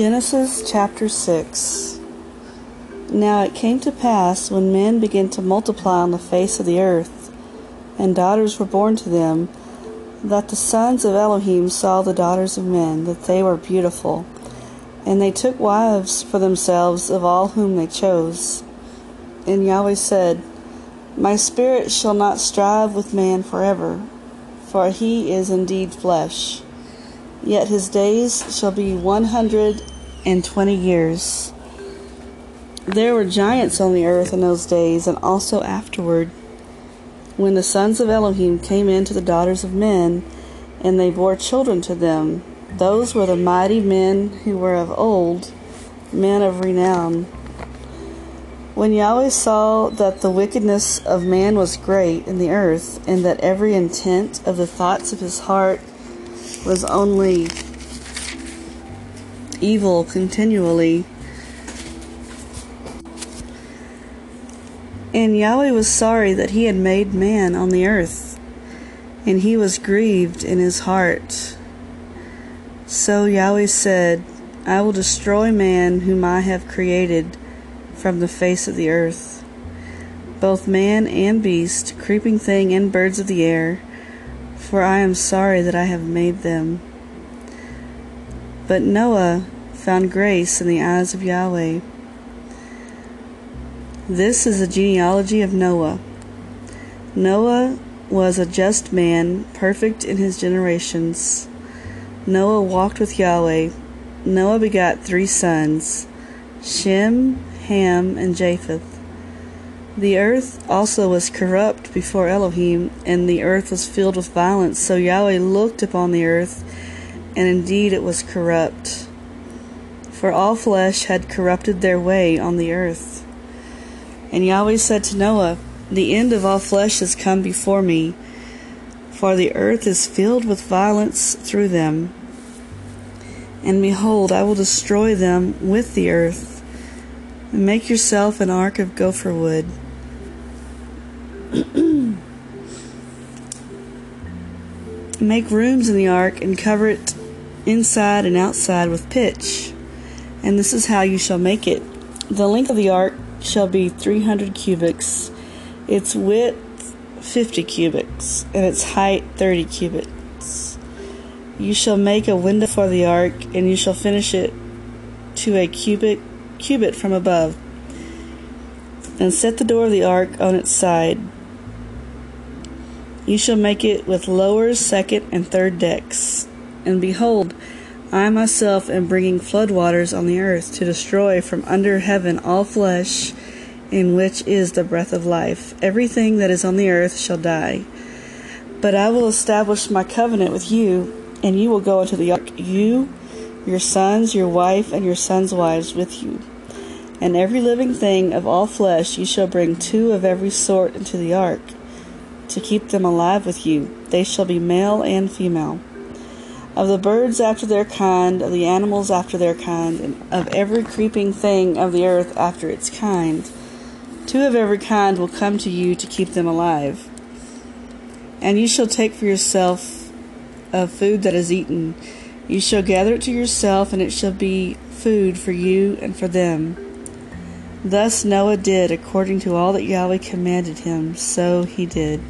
Genesis chapter 6 Now it came to pass when men began to multiply on the face of the earth, and daughters were born to them, that the sons of Elohim saw the daughters of men, that they were beautiful, and they took wives for themselves of all whom they chose. And Yahweh said, My spirit shall not strive with man forever, for he is indeed flesh. Yet his days shall be one hundred and twenty years. There were giants on the earth in those days, and also afterward, when the sons of Elohim came in to the daughters of men, and they bore children to them. Those were the mighty men who were of old, men of renown. When Yahweh saw that the wickedness of man was great in the earth, and that every intent of the thoughts of his heart was only evil continually. And Yahweh was sorry that he had made man on the earth, and he was grieved in his heart. So Yahweh said, I will destroy man whom I have created from the face of the earth, both man and beast, creeping thing and birds of the air for I am sorry that I have made them. But Noah found grace in the eyes of Yahweh. This is the genealogy of Noah. Noah was a just man, perfect in his generations. Noah walked with Yahweh. Noah begot three sons Shem, Ham, and Japheth. The earth also was corrupt before Elohim, and the earth was filled with violence. So Yahweh looked upon the earth, and indeed it was corrupt. For all flesh had corrupted their way on the earth. And Yahweh said to Noah, The end of all flesh has come before me, for the earth is filled with violence through them. And behold, I will destroy them with the earth. And make yourself an ark of gopher wood. Make rooms in the ark and cover it inside and outside with pitch. And this is how you shall make it. The length of the ark shall be 300 cubits, its width 50 cubits, and its height 30 cubits. You shall make a window for the ark, and you shall finish it to a cubit cubit from above. And set the door of the ark on its side you shall make it with lower, second, and third decks. And behold, I myself am bringing flood waters on the earth to destroy from under heaven all flesh, in which is the breath of life. Everything that is on the earth shall die. But I will establish my covenant with you, and you will go into the ark, you, your sons, your wife, and your sons' wives with you. And every living thing of all flesh you shall bring two of every sort into the ark to keep them alive with you. They shall be male and female. Of the birds after their kind, of the animals after their kind, and of every creeping thing of the earth after its kind. Two of every kind will come to you to keep them alive. And you shall take for yourself of food that is eaten. You shall gather it to yourself, and it shall be food for you and for them. Thus Noah did according to all that Yahweh commanded him, so he did.